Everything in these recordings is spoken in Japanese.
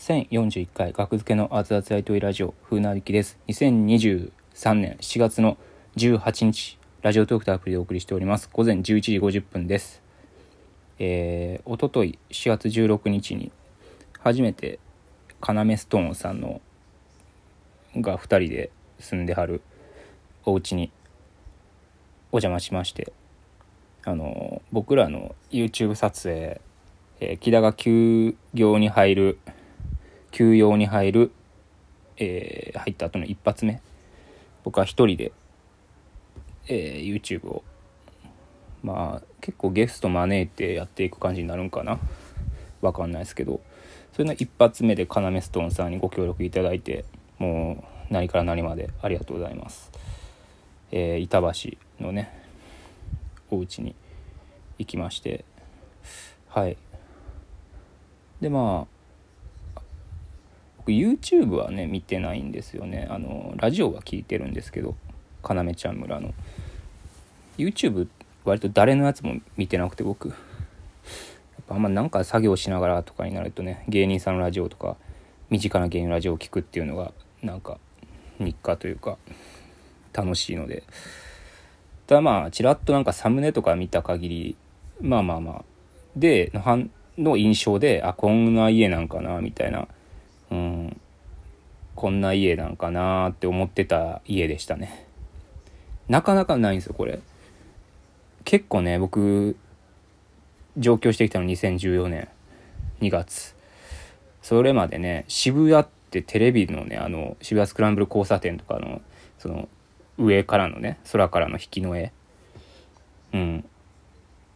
1041回学付けの熱々ライトイラジオ風なびきです。2023年7月の18日ラジオトークとアプリでお送りしております。午前11時50分です。えー、おととい4月16日に初めてカナメストーンさんのが2人で住んではるお家にお邪魔しましてあの僕らの YouTube 撮影えー、木田が休業に入る休養に入る、えー、入った後の一発目。僕は一人で、えー、YouTube をまあ結構ゲスト招いてやっていく感じになるんかな。わかんないですけど。それの一発目で要ストーンさんにご協力いただいてもう何から何までありがとうございます、えー、板橋のねお家に行きまして。はい。でまあ僕 YouTube はね見てないんですよね。あのラジオは聞いてるんですけど要ちゃん村の。YouTube 割と誰のやつも見てなくて僕。やっぱあんまなんか作業しながらとかになるとね芸人さんのラジオとか身近な芸人のラジオを聞くっていうのがなんか日課というか楽しいので。ただまあちらっとなんかサムネとか見た限りまあまあまあ。でのの印象であこんな家なんかなみたいな、うん、こんな家なんかなって思ってた家でしたね。なかなかないんですよこれ。結構ね僕上京してきたの2014年2月それまでね渋谷ってテレビのねあの渋谷スクランブル交差点とかのその上からのね空からの引きの絵。うん。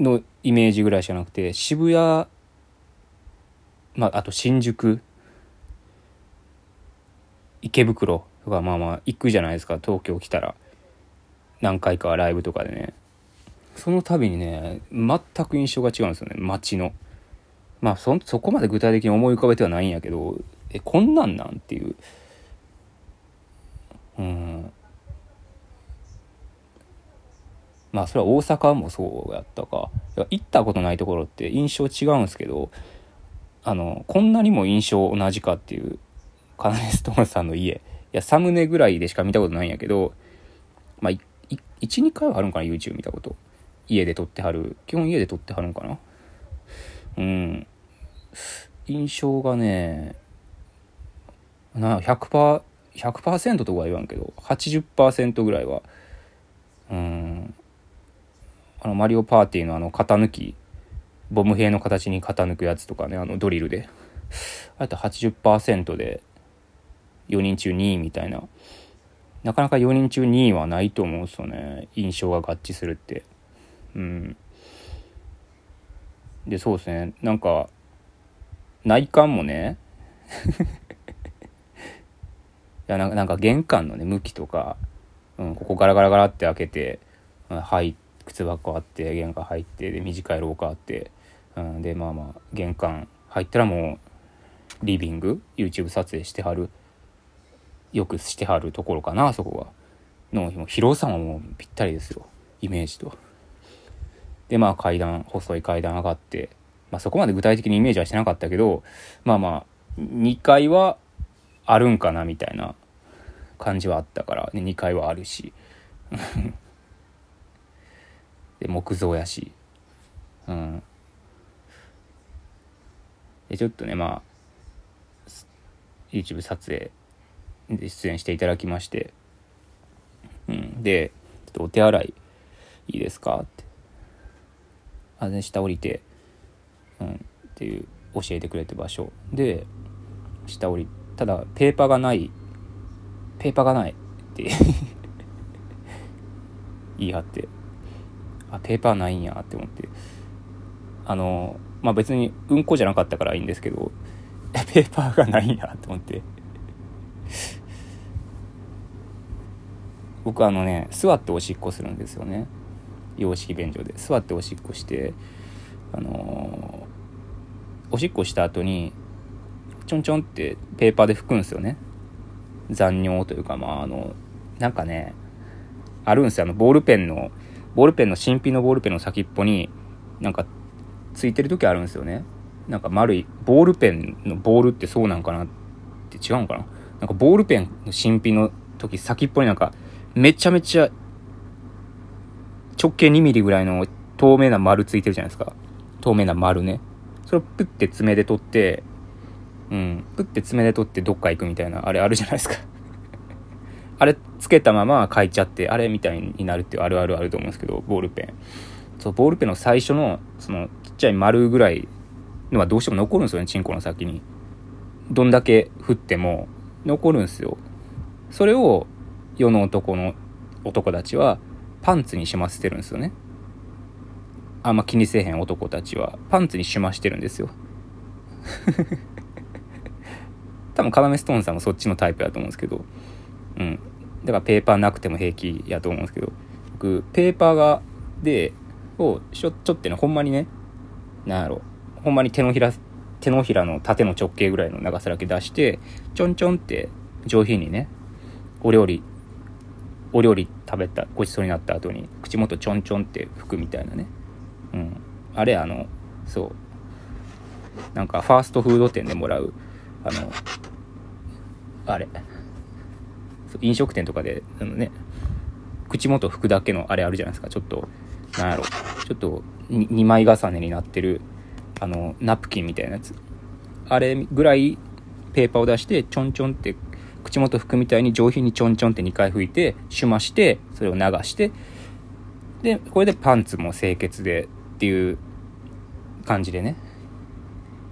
のイメージぐらいじゃなくて渋谷まあ、あと新宿池袋とかまあまあ行くじゃないですか東京来たら。何回かライブとかでね。その度にね全く印象が違うんですよね街の。まあそそこまで具体的に思い浮かべてはないんやけどえこんなんなんっていう。うん。まあそれは大阪もそうやったか。行ったことないところって印象違うんですけどあの、こんなにも印象同じかっていう、カナネストーンさんの家。いや、サムネぐらいでしか見たことないんやけど、まあ、1、2回はあるんかな、YouTube 見たこと。家で撮ってはる。基本家で撮ってはるんかな。うん。印象がね、な、100%、100%とかは言わんけど、80%ぐらいは、うん、あの、マリオパーティーのあの、型抜き、ボム兵の形に型抜くやつとかねあのドリルであと80%で4人中2位みたいな。なかなか4人中2位はないと思うんですよね。印象が合致するって。うん。でそうですね。なんか内観もね。いやなんか玄関のね向きとか、うん、ここガラガラガラって開けて、うん、入って靴箱あって玄関入ってで短い廊下あって、うん、でまあまあ玄関入ったらもうリビング YouTube 撮影してはる。よくしてはるところかなそこは。の広さももうぴったりですよ。イメージと。でまあ階段細い階段上がって、まあ、そこまで具体的にイメージはしてなかったけどまあまあ2階はあるんかなみたいな感じはあったから、ね、2階はあるし。で木造やし。うん。でちょっとねまあ YouTube 撮影で出演していただきまして。うん。でちょっとお手洗いいいですか？って。あで下降りて。うん。っていう教えてくれて場所。で下降りただペーパーがない。ペーパーがない。って。言い張って。あペーパーないんや。って思って。あのまあ別にうんこじゃなかったからいいんですけど。ペーパーがないんや。って思って。僕あのね座っておしっこするんですよね。洋式便所で。座っておしっこしてあのー、おしっこした後にちょんちょんってペーパーで拭くんですよね。残尿というかまああのなんかねあるんですよ。あのボールペンのボールペンの新品のボールペンの先っぽになんかついてる時あるんですよね。なんか丸いボールペンのボールってそうなんかなって違うのかな。なんかボールペンの新品の時先っぽになんかめちゃめちゃ直径2ミリぐらいの透明な丸ついてるじゃないですか。透明な丸ね。それをプッて爪で取ってうん。プッて爪で取ってどっか行くみたいなあれあるじゃないですか。あれつけたまま書いちゃってあれみたいになるっていうあるあるあると思うんですけどボールペン。そうボールペンの最初のそのちっちゃい丸ぐらいのはどうしても残るんですよねチンコの先に。どんだけ振っても残るんですよ。それを世の男の男たちはパンツにしませてるんですよね。あんま気にせえへん男たちはパンツにしましてるんですよ。多分カラメストーンさんもそっちのタイプやと思うんですけど。うん。だからペーパーなくても平気やと思うんですけど。僕ペーパーがでをしょちょってねほんまにねなんやろ。ほんまに手のひら手のひらの縦の直径ぐらいの長さだけ出してちょんちょんって上品にねお料理お料理食べたごちそうになった後に口元ちょんちょんって拭くみたいなね。うん。あれあのそう。なんかファーストフード店でもらうあのあれ。飲食店とかであのね口元拭くだけのあれあるじゃないですか。ちょっとなんやろ。ちょっと2枚重ねになってるあのナプキンみたいなやつ。あれぐらいペーパーを出してちょんちょんって口元拭くみたいに上品にちょんちょんって2回拭いてシュマしてそれを流してでこれでパンツも清潔でっていう感じでね。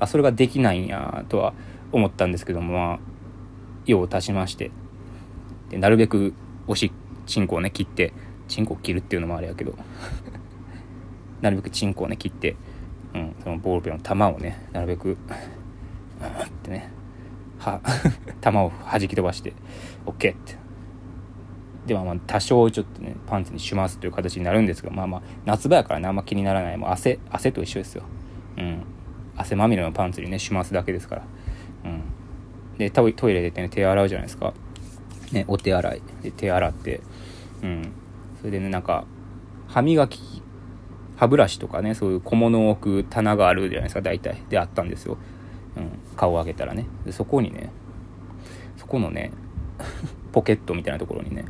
あそれができないんやとは思ったんですけどもまあ用を足しまして。でなるべくおしチンコをね切ってチンコを切るっていうのもあれやけど。なるべくチンコをね切って、うん、そのボールペンの玉をねなるべくは 玉を弾き飛ばして OK って。ではまあ多少ちょっとねパンツにしますという形になるんですがまあまあ夏場やからねあんま気にならない。もう汗汗と一緒ですよ。うん。汗まみれのパンツにねしますだけですから。うん。でトイレで、ね、手洗うじゃないですか。ねお手洗い。で手洗って。うん。それでねなんか歯磨き歯ブラシとかねそういう小物を置く棚があるじゃないですか大体。であったんですよ、うん、顔を上げたらね。でそこにねそこのね ポケットみたいなところにね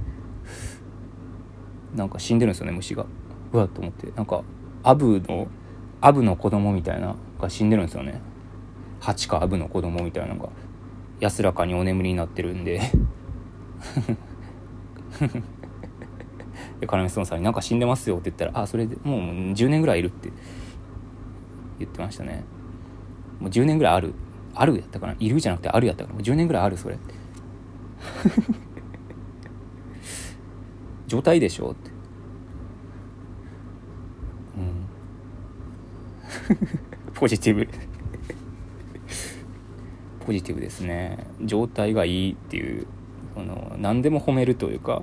なんか死んでるんですよね虫が。うわっと思って。なんかアブのアブの子供みたいなが死んでるんですよね。ハチかアブの子供みたいなのが安らかにお眠りになってるんで。でカラメストンさんに「なんか死んでますよ」って言ったら「あそれでもう10年ぐらいいる」って言ってましたね。もう10年ぐらいある。あるやったかな？いるじゃなくてあるやったかな？もう10年ぐらいあるそれ。っ て状態でしょって。う ポジティブ。ポジティブですね。状態がいいっていうその何でも褒めるというか。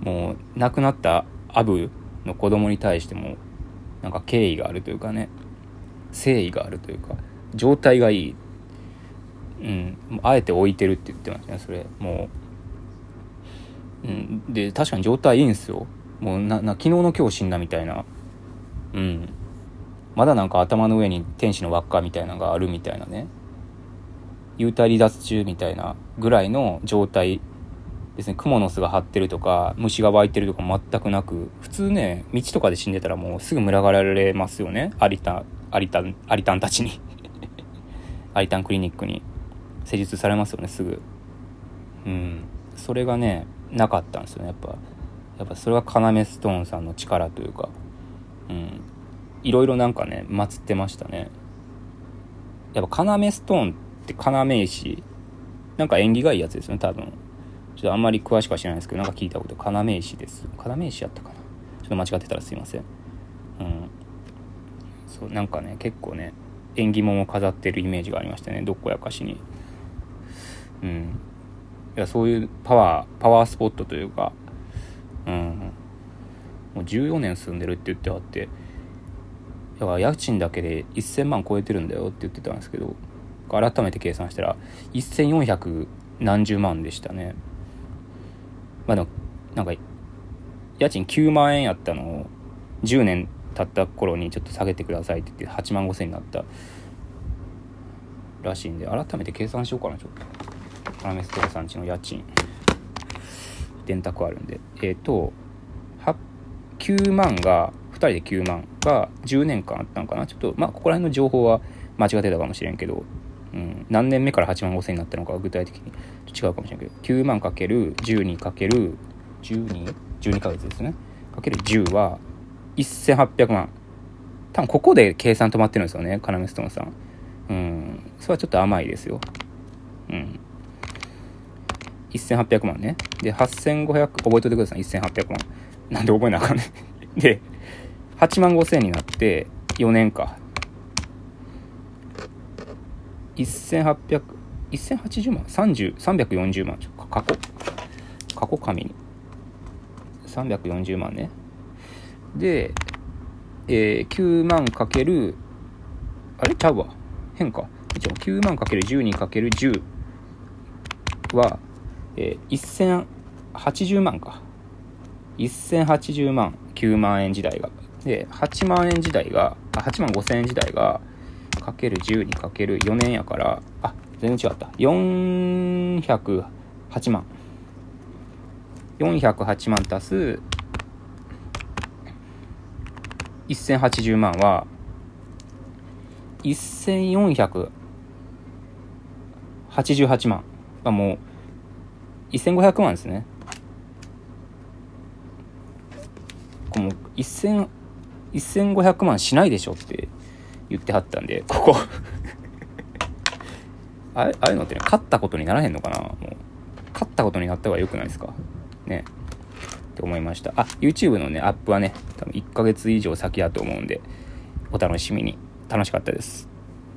もう亡くなったアブの子供に対してもなんか敬意があるというかね。誠意があるというか。状態がいい。うん。あえて置いてるって言ってましたねそれ。もう、うん、で確かに状態いいんですよ。もうなな昨日の今日死んだみたいな。うん。まだなんか頭の上に天使の輪っかみたいなのがあるみたいなね。幽体離脱中みたいなぐらいの状態別にクモの巣が張ってるとか虫が湧いてるとか全くなく普通ね道とかで死んでたらもうすぐ群がられますよね。アリタアリタンアリタンたちに。アリタンクリニックに。施術されますよねすぐ。うん。それがねなかったんですよねやっぱ。やっぱそれは要ストーンさんの力というか。うん。いろいろなんかね祀ってましたね。やっぱ要ストーンって要石。なんか縁起がいいやつですよね多分。ちょっとあんまり詳しくは知らないですけどなんか聞いたこと要石です。要石やったかな。ちょっと間違ってたらすいません。うん。そうなんかね結構ね縁起物を飾ってるイメージがありましたねどっこやかしに。うん。いやそういうパワーパワースポットというかうん。もう14年住んでるって言ってあってだから家賃だけで1000万超えてるんだよって言ってたんですけど改めて計算したら1400何十万でしたね。まあでもなんか家賃9万円やったのを10年経った頃にちょっと下げてくださいって言って8万5千になったらしいんで改めて計算しようかなちょっと。カラメストロさんちの家賃電卓あるんで。えっ、ー、と9万が2人で9万が10年間あったのかな。ちょっとまあここら辺の情報は間違ってたかもしれんけど、うん、何年目から8万5千になったのか具体的に違うかもしれんけど。9万かける12かける 12?12 ヶ月ですね。かける10は1800万。多分ここで計算止まってるんですよねカナメストーンさん。うん。それはちょっと甘いですよ。うん。1800万ね。で8500覚えといてください。1800万。なんで覚えなあかんねで8万5000になって4年か。1800 1080万30 340万過去。過去紙に。340万ね。で、えー、9万かけるあれ？ちゃうわ。変か一応9万かける12かける10は、えー、1080万か。1080万9万円時代が。で8万円時代があ8万5000円時代が10にかける4年やからあ全然違った。408万。408万足す1080万は1488万。あもう1500万ですね。こもう1000 1500万しないでしょって。言ってはったんでここ。ああいうのってね勝ったことにならへんのかな？もう。勝ったことになった方が良くないですか？ね。って思いました。あ YouTube のねアップはね多分1ヶ月以上先だと思うんでお楽しみに。楽しかったです。